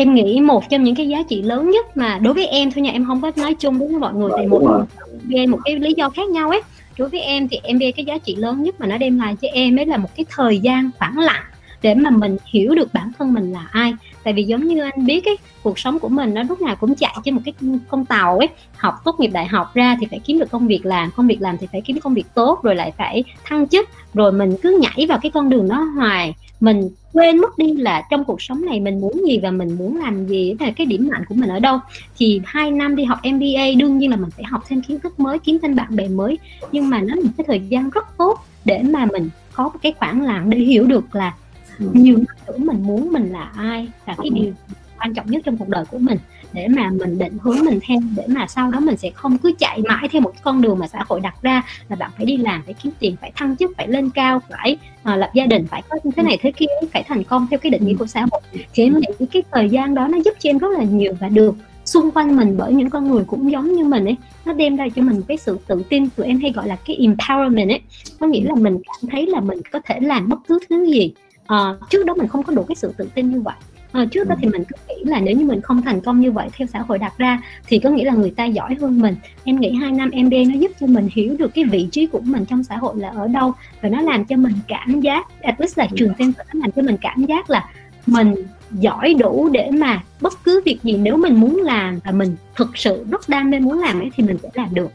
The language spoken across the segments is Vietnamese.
em nghĩ một trong những cái giá trị lớn nhất mà đối với em thôi nha em không có nói chung đối với mọi người tại một về một cái lý do khác nhau ấy. Đối với em thì em MBA cái giá trị lớn nhất mà nó đem lại cho em ấy là một cái thời gian khoảng lặng để mà mình hiểu được bản thân mình là ai. Tại vì giống như anh biết ấy cuộc sống của mình nó lúc nào cũng chạy trên một cái con tàu ấy. Học tốt nghiệp đại học ra thì phải kiếm được công việc làm công việc làm thì phải kiếm công việc tốt rồi lại phải thăng chức rồi mình cứ nhảy vào cái con đường đó hoài mình quên mất đi là trong cuộc sống này mình muốn gì và mình muốn làm gì là cái điểm mạnh của mình ở đâu. Thì hai năm đi học MBA đương nhiên là mình phải học thêm kiến thức mới kiếm thêm bạn bè mới. Nhưng mà nó là một cái thời gian rất tốt để mà mình có một cái khoảng lặng để hiểu được là ừ. nhiều năm nữa mình muốn mình là ai là cái điều quan trọng nhất trong cuộc đời của mình để mà mình định hướng mình theo để mà sau đó mình sẽ không cứ chạy mãi theo một con đường mà xã hội đặt ra là bạn phải đi làm phải kiếm tiền phải thăng chức phải lên cao phải uh, lập gia đình phải có thế này thế kia phải thành công theo cái định nghĩa của xã hội. Thì em nghĩ cái thời gian đó nó giúp cho em rất là nhiều và được xung quanh mình bởi những con người cũng giống như mình ấy. Nó đem ra cho mình cái sự tự tin tụi em hay gọi là cái empowerment ấy. Có nghĩa là mình cảm thấy là mình có thể làm bất cứ thứ gì à, trước đó mình không có đủ cái sự tự tin như vậy à, trước đó thì mình cứ nghĩ là nếu như mình không thành công như vậy theo xã hội đặt ra thì có nghĩa là người ta giỏi hơn mình. Em nghĩ hai năm MBA nó giúp cho mình hiểu được cái vị trí của mình trong xã hội là ở đâu và nó làm cho mình cảm giác at least là trường tên nó làm cho mình cảm giác là mình giỏi đủ để mà bất cứ việc gì nếu mình muốn làm và mình thực sự rất đam mê muốn làm ấy thì mình sẽ làm được.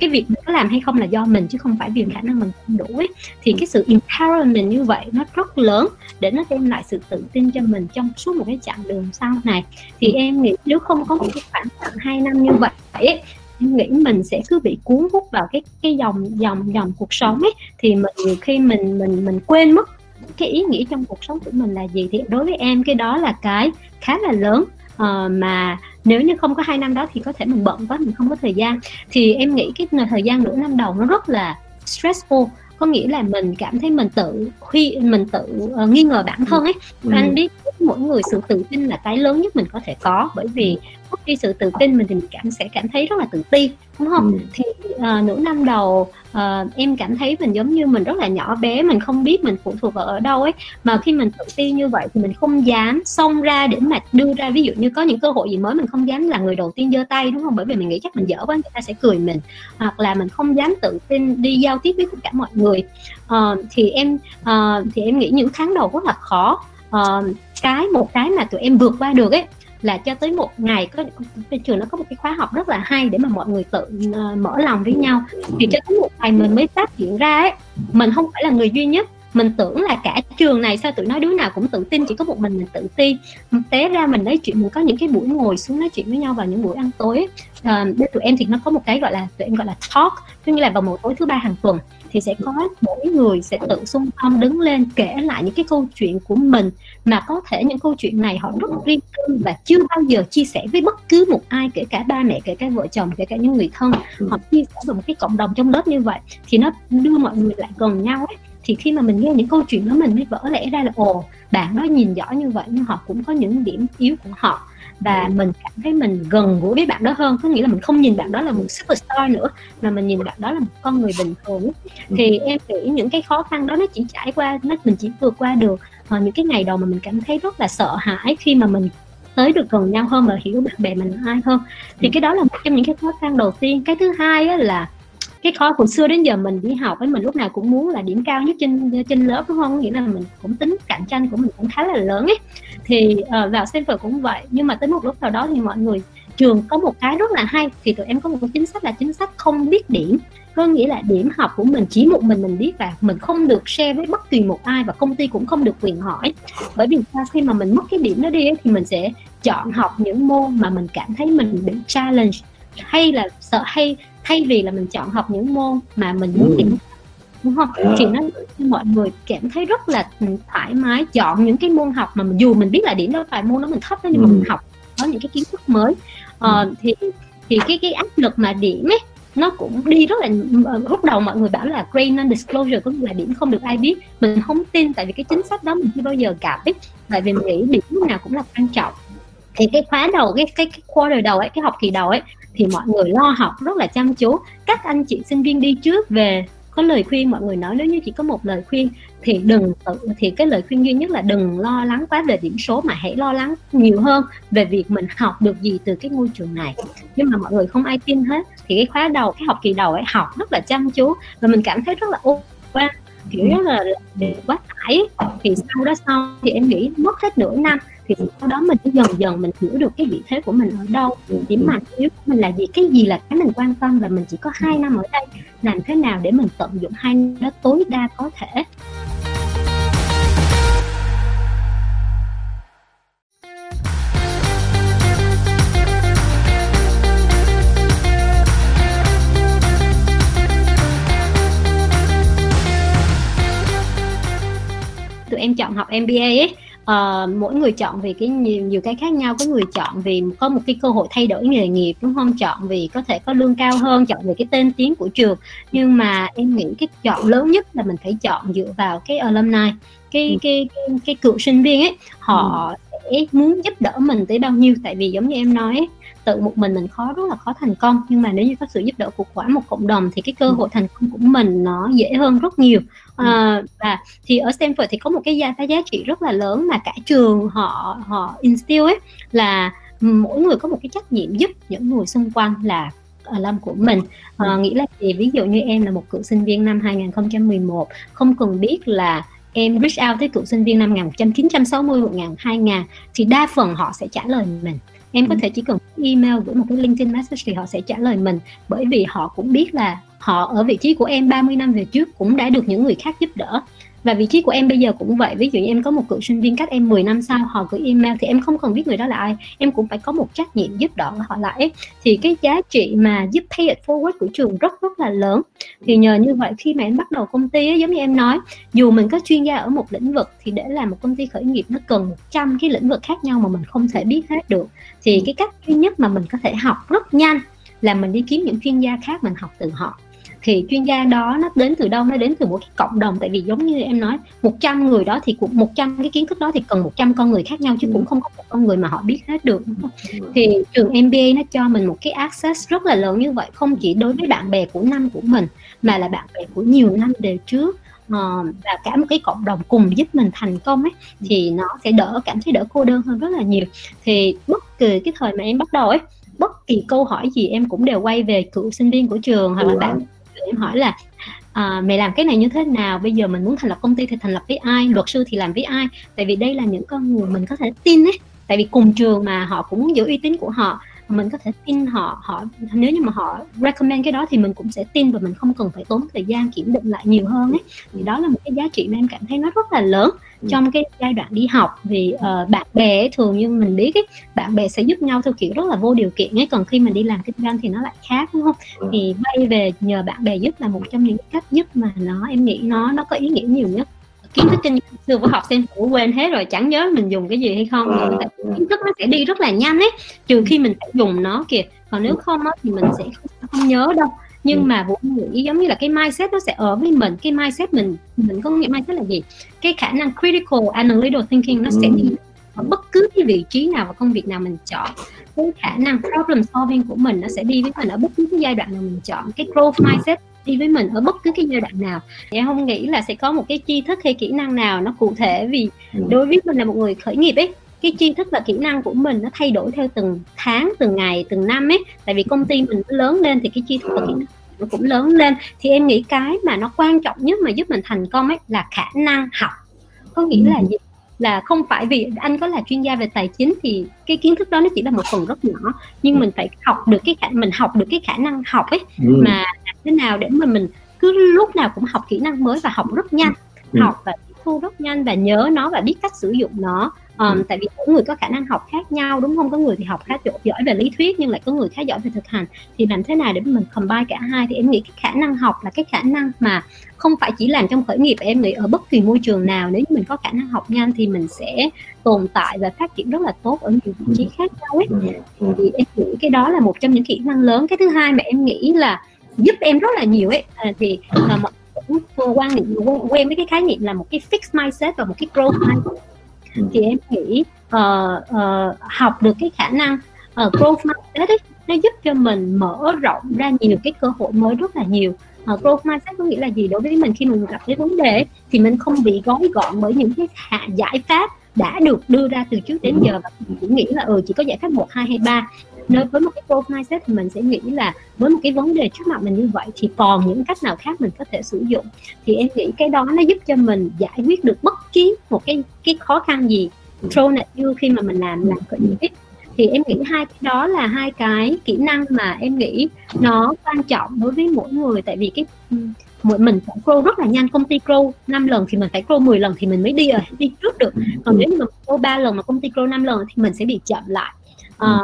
Cái việc mình có làm hay không là do mình chứ không phải vì khả năng mình không đủ ấy. Thì cái sự empowerment như vậy nó rất lớn để nó đem lại sự tự tin cho mình trong suốt một cái chặng đường sau này. Thì em nghĩ nếu không có một cái khoảng tặng hai năm như vậy ấy, em nghĩ mình sẽ cứ bị cuốn hút vào cái cái dòng dòng dòng cuộc sống ấy. Thì mình nhiều khi mình mình mình quên mất cái ý nghĩa trong cuộc sống của mình là gì. Thì đối với em cái đó là cái khá là lớn uh, mà nếu như không có hai năm đó thì có thể mình bận quá mình không có thời gian. Thì em nghĩ cái thời gian nửa năm đầu nó rất là stressful. Có nghĩa là mình cảm thấy mình tự khi mình tự uh, nghi ngờ bản thân ấy. Ừ. anh biết mỗi người sự tự tin là cái lớn nhất mình có thể có. Bởi vì mất đi sự tự tin mình thì mình cảm sẽ cảm thấy rất là tự ti đúng không? Ừ. thì uh, nửa năm đầu uh, em cảm thấy mình giống như mình rất là nhỏ bé mình không biết mình phụ thuộc vào ở đâu ấy. Mà khi mình tự ti như vậy thì mình không dám xông ra để mà đưa ra ví dụ như có những cơ hội gì mới mình không dám là người đầu tiên giơ tay đúng không? Bởi vì mình nghĩ chắc mình dở quá người ta sẽ cười mình. Hoặc là mình không dám tự tin đi giao tiếp với tất cả mọi người. Uh, thì em uh, thì em nghĩ những tháng đầu rất là khó. Uh, cái một cái mà tụi em vượt qua được ấy là cho tới một ngày có trường nó có một cái khóa học rất là hay để mà mọi người tự uh, mở lòng với nhau. Thì cho tới một ngày mình mới phát hiện ra ấy mình không phải là người duy nhất. Mình tưởng là cả trường này sao tụi nó đứa nào cũng tự tin chỉ có một mình mình tự ti té ra mình nói chuyện mình có những cái buổi ngồi xuống nói chuyện với nhau vào những buổi ăn tối. À, bên tụi em thì nó có một cái gọi là tụi em gọi là talk tức như là vào một tối thứ ba hàng tuần thì sẽ có mỗi người sẽ tự xung phong đứng lên kể lại những cái câu chuyện của mình mà có thể những câu chuyện này họ rất riêng tư và chưa bao giờ chia sẻ với bất cứ một ai kể cả ba mẹ kể cả vợ chồng kể cả những người thân. Ừ. họ chia sẻ vào một cái cộng đồng trong lớp như vậy thì nó đưa mọi người lại gần nhau ấy. Thì khi mà mình nghe những câu chuyện đó mình mới vỡ lẽ ra là ồ bạn đó nhìn giỏi như vậy nhưng họ cũng có những điểm yếu của họ và ừ. mình cảm thấy mình gần gũi với bạn đó hơn có nghĩa là mình không nhìn bạn đó là một superstar nữa mà mình nhìn bạn đó là một con người bình thường thì ừ. em nghĩ những cái khó khăn đó nó chỉ trải qua nó mình chỉ vượt qua được à, những cái ngày đầu mà mình cảm thấy rất là sợ hãi khi mà mình tới được gần nhau hơn và hiểu bạn bè mình là ai hơn thì ừ. cái đó là một trong những cái khó khăn đầu tiên cái thứ hai á, là cái khó của xưa đến giờ mình đi học ấy mình lúc nào cũng muốn là điểm cao nhất trên trên lớp đúng không nghĩa là mình cũng tính cạnh tranh của mình cũng khá là lớn ấy thì uh, vào Stanford cũng vậy. Nhưng mà tới một lúc nào đó thì mọi người trường có một cái rất là hay thì tụi em có một cái chính sách là chính sách không biết điểm. Có nghĩa là điểm học của mình chỉ một mình mình biết và mình không được share với bất kỳ một ai và công ty cũng không được quyền hỏi. Bởi vì sao? Khi mà mình mất cái điểm đó đi ấy, thì mình sẽ chọn học những môn mà mình cảm thấy mình bị challenge. Hay là sợ hay thay vì là mình chọn học những môn mà mình muốn tìm ừ đúng không? Yeah. thì nó mọi người cảm thấy rất là thoải mái chọn những cái môn học mà dù mình biết là điểm đâu phải môn đó mình thấp đó nhưng mà mình ừ. học có những cái kiến thức mới. Ờ, thì thì cái cái áp lực mà điểm ấy nó cũng đi rất là lúc đầu mọi người bảo là grade non disclosure có nghĩa là điểm không được ai biết. Mình không tin tại vì cái chính sách đó mình chưa bao giờ gặp ấy. Tại vì mình nghĩ điểm lúc nào cũng là quan trọng. Thì cái khóa đầu cái cái, cái quarter đầu ấy cái học kỳ đầu ấy thì mọi người lo học rất là chăm chú. Các anh chị sinh viên đi trước về có lời khuyên mọi người nói nếu như chỉ có một lời khuyên thì đừng thì cái lời khuyên duy nhất là đừng lo lắng quá về điểm số mà hãy lo lắng nhiều hơn về việc mình học được gì từ cái ngôi trường này. Nhưng mà mọi người không ai tin hết thì cái khóa đầu cái học kỳ đầu ấy học rất là chăm chú và mình cảm thấy rất là ô qua kiểu rất là quá tải thì sau đó sau thì em nghĩ mất hết nửa năm thì sau đó mình dần dần mình hiểu được cái vị thế của mình ở đâu. Điểm mạnh yếu của mình là gì? Cái gì là cái mình quan tâm và mình chỉ có hai năm ở đây? Làm thế nào để mình tận dụng hai năm đó tối đa có thể? Tụi em chọn học MBA ấy uh, mỗi người chọn vì cái nhiều nhiều cái khác nhau có người chọn vì có một cái cơ hội thay đổi nghề nghiệp đúng không chọn vì có thể có lương cao hơn chọn vì cái tên tiếng của trường nhưng mà em nghĩ cái chọn lớn nhất là mình phải chọn dựa vào cái alumni cái ừ. cái cái, cái cựu sinh viên ấy họ ừ. Sẽ muốn giúp đỡ mình tới bao nhiêu. Tại vì giống như em nói tự một mình mình khó rất là khó thành công. Nhưng mà nếu như có sự giúp đỡ của cả một cộng đồng thì cái cơ hội thành công của mình nó dễ hơn rất nhiều. À, và thì ở Stanford thì có một cái giá giá trị rất là lớn mà cả trường họ họ instill ấy là mỗi người có một cái trách nhiệm giúp những người xung quanh là lâm của mình. À, nghĩ là gì ví dụ như em là một cựu sinh viên năm 2011 không cần biết là em reach out tới cựu sinh viên năm 1960 1000 2000 thì đa phần họ sẽ trả lời mình. Em có thể chỉ cần email gửi một cái LinkedIn message thì họ sẽ trả lời mình bởi vì họ cũng biết là họ ở vị trí của em 30 năm về trước cũng đã được những người khác giúp đỡ và vị trí của em bây giờ cũng vậy. Ví dụ như em có một cựu sinh viên cách em 10 năm sau, họ gửi email thì em không cần biết người đó là ai. Em cũng phải có một trách nhiệm giúp đỡ họ lại thì cái giá trị mà giúp pay it forward của trường rất rất là lớn. Thì nhờ như vậy khi mà em bắt đầu công ty giống như em nói, dù mình có chuyên gia ở một lĩnh vực thì để làm một công ty khởi nghiệp nó cần 100 cái lĩnh vực khác nhau mà mình không thể biết hết được. Thì cái cách duy nhất mà mình có thể học rất nhanh là mình đi kiếm những chuyên gia khác mình học từ họ thì chuyên gia đó nó đến từ đâu? Nó đến từ một cái cộng đồng. Tại vì giống như em nói 100 người đó thì cũng 100 cái kiến thức đó thì cần 100 con người khác nhau chứ cũng không có một con người mà họ biết hết được thì trường MBA nó cho mình một cái access rất là lớn như vậy. Không chỉ đối với bạn bè của năm của mình mà là bạn bè của nhiều năm về trước. Uh, và cả một cái cộng đồng cùng giúp mình thành công ấy thì nó sẽ đỡ cảm thấy đỡ cô đơn hơn rất là nhiều. Thì bất kỳ cái thời mà em bắt đầu ấy bất kỳ câu hỏi gì em cũng đều quay về cựu sinh viên của trường hoặc là bạn em hỏi là à, mày làm cái này như thế nào? Bây giờ mình muốn thành lập công ty thì thành lập với ai? Luật sư thì làm với ai? Tại vì đây là những con người mình có thể tin ấy. Tại vì cùng trường mà họ cũng giữ uy tín của họ mình có thể tin họ họ nếu như mà họ recommend cái đó thì mình cũng sẽ tin và mình không cần phải tốn thời gian kiểm định lại nhiều hơn ấy. Thì đó là một cái giá trị mà em cảm thấy nó rất là lớn ừ. trong cái giai đoạn đi học. Vì uh, bạn bè thường như mình biết ấy, bạn bè sẽ giúp nhau theo kiểu rất là vô điều kiện ấy. Còn khi mình đi làm kinh doanh thì nó lại khác đúng không? Ừ. thì bay về nhờ bạn bè giúp là một trong những cách giúp mà nó em nghĩ nó nó có ý nghĩa nhiều nhất kiến thức kinh doanh xưa của học sinh phủ quên hết rồi chẳng nhớ mình dùng cái gì hay không. Ừ. kiến thức nó sẽ đi rất là nhanh ấy trừ khi mình phải dùng nó kìa. Còn nếu không á, thì mình sẽ không, không nhớ đâu. Nhưng ừ. mà vũ nghĩ giống như là cái mindset nó sẽ ở với mình cái mindset mình mình có nghĩa mindset là gì? Cái khả năng critical analytical thinking nó sẽ đi ở bất cứ cái vị trí nào và công việc nào mình chọn. Cái khả năng problem solving của mình nó sẽ đi với mình ở bất cứ cái giai đoạn nào mình chọn. Cái growth mindset đi với mình ở bất cứ cái giai đoạn nào em không nghĩ là sẽ có một cái tri thức hay kỹ năng nào nó cụ thể vì ừ. đối với mình là một người khởi nghiệp ấy cái tri thức và kỹ năng của mình nó thay đổi theo từng tháng từng ngày từng năm ấy tại vì công ty mình lớn lên thì cái tri thức và kỹ năng nó cũng lớn lên thì em nghĩ cái mà nó quan trọng nhất mà giúp mình thành công ấy là khả năng học có nghĩa là ừ. gì là không phải vì anh có là chuyên gia về tài chính thì cái kiến thức đó nó chỉ là một phần rất nhỏ nhưng mình phải học được cái khả mình học được cái khả năng học ấy ừ. mà thế nào để mà mình cứ lúc nào cũng học kỹ năng mới và học rất nhanh ừ. học và tiếp thu rất nhanh và nhớ nó và biết cách sử dụng nó. Um, tại vì mỗi người có khả năng học khác nhau đúng không? Có người thì học khá giỏi về lý thuyết nhưng lại có người khá giỏi về thực hành. Thì làm thế nào để mình combine cả hai? Thì em nghĩ cái khả năng học là cái khả năng mà không phải chỉ làm trong khởi nghiệp em nghĩ ở bất kỳ môi trường nào nếu như mình có khả năng học nhanh thì mình sẽ tồn tại và phát triển rất là tốt ở nhiều vị trí khác nhau ấy. Thì em nghĩ cái đó là một trong những kỹ năng lớn. Cái thứ hai mà em nghĩ là giúp em rất là nhiều ấy. À, thì à, mọi cũng quan niệm quen, quen với cái khái niệm là một cái fixed mindset và một cái growth mindset. Thì em nghĩ uh, uh, học được cái khả năng uh, growth mindset ấy, nó giúp cho mình mở rộng ra nhiều cái cơ hội mới rất là nhiều. Uh, growth mindset có nghĩa là gì? Đối với mình khi mình gặp cái vấn đề thì mình không bị gói gọn bởi những cái giải pháp đã được đưa ra từ trước đến giờ. Và mình chỉ nghĩ là ừ chỉ có giải pháp một hai hay ba nơi với một cái growth mindset thì mình sẽ nghĩ là với một cái vấn đề trước mặt mình như vậy thì còn những cách nào khác mình có thể sử dụng. Thì em nghĩ cái đó nó giúp cho mình giải quyết được bất kỳ một cái cái khó khăn gì thrown at you khi mà mình làm làm khởi nghiệp thì em nghĩ hai cái đó là hai cái kỹ năng mà em nghĩ nó quan trọng đối với mỗi người. Tại vì cái mỗi mình phải grow rất là nhanh. Công ty grow 5 lần thì mình phải grow 10 lần thì mình mới đi ở đi trước được. Còn nếu như mà grow 3 lần mà công ty grow 5 lần thì mình sẽ bị chậm lại. À,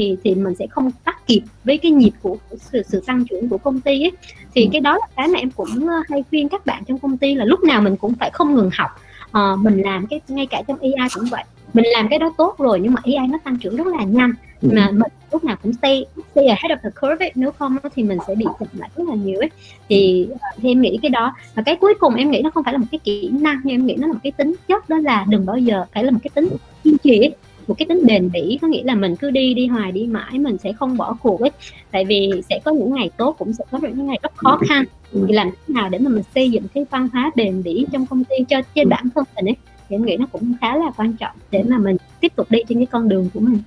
thì thì mình sẽ không bắt kịp với cái nhịp của, của sự, sự tăng trưởng của công ty ấy. Thì cái đó là cái mà em cũng hay khuyên các bạn trong công ty là lúc nào mình cũng phải không ngừng học. À, mình làm cái ngay cả trong AI cũng vậy. Mình làm cái đó tốt rồi nhưng mà AI nó tăng trưởng rất là nhanh. Ừ. mà mình lúc nào cũng stay stay ahead of the curve ấy. nếu không thì mình sẽ bị chậm lại rất là nhiều ấy. Thì, thì em nghĩ cái đó. Và cái cuối cùng em nghĩ nó không phải là một cái kỹ năng nhưng em nghĩ nó là một cái tính chất đó là đừng bao giờ phải là một cái tính kiên trì ấy một cái tính bền bỉ có nghĩa là mình cứ đi đi hoài đi mãi mình sẽ không bỏ cuộc ấy. Tại vì sẽ có những ngày tốt cũng sẽ có những ngày rất khó khăn. Thì làm thế nào để mà mình xây dựng cái văn hóa bền bỉ trong công ty cho trên bản thân mình ấy? Thì em nghĩ nó cũng khá là quan trọng để mà mình tiếp tục đi trên cái con đường của mình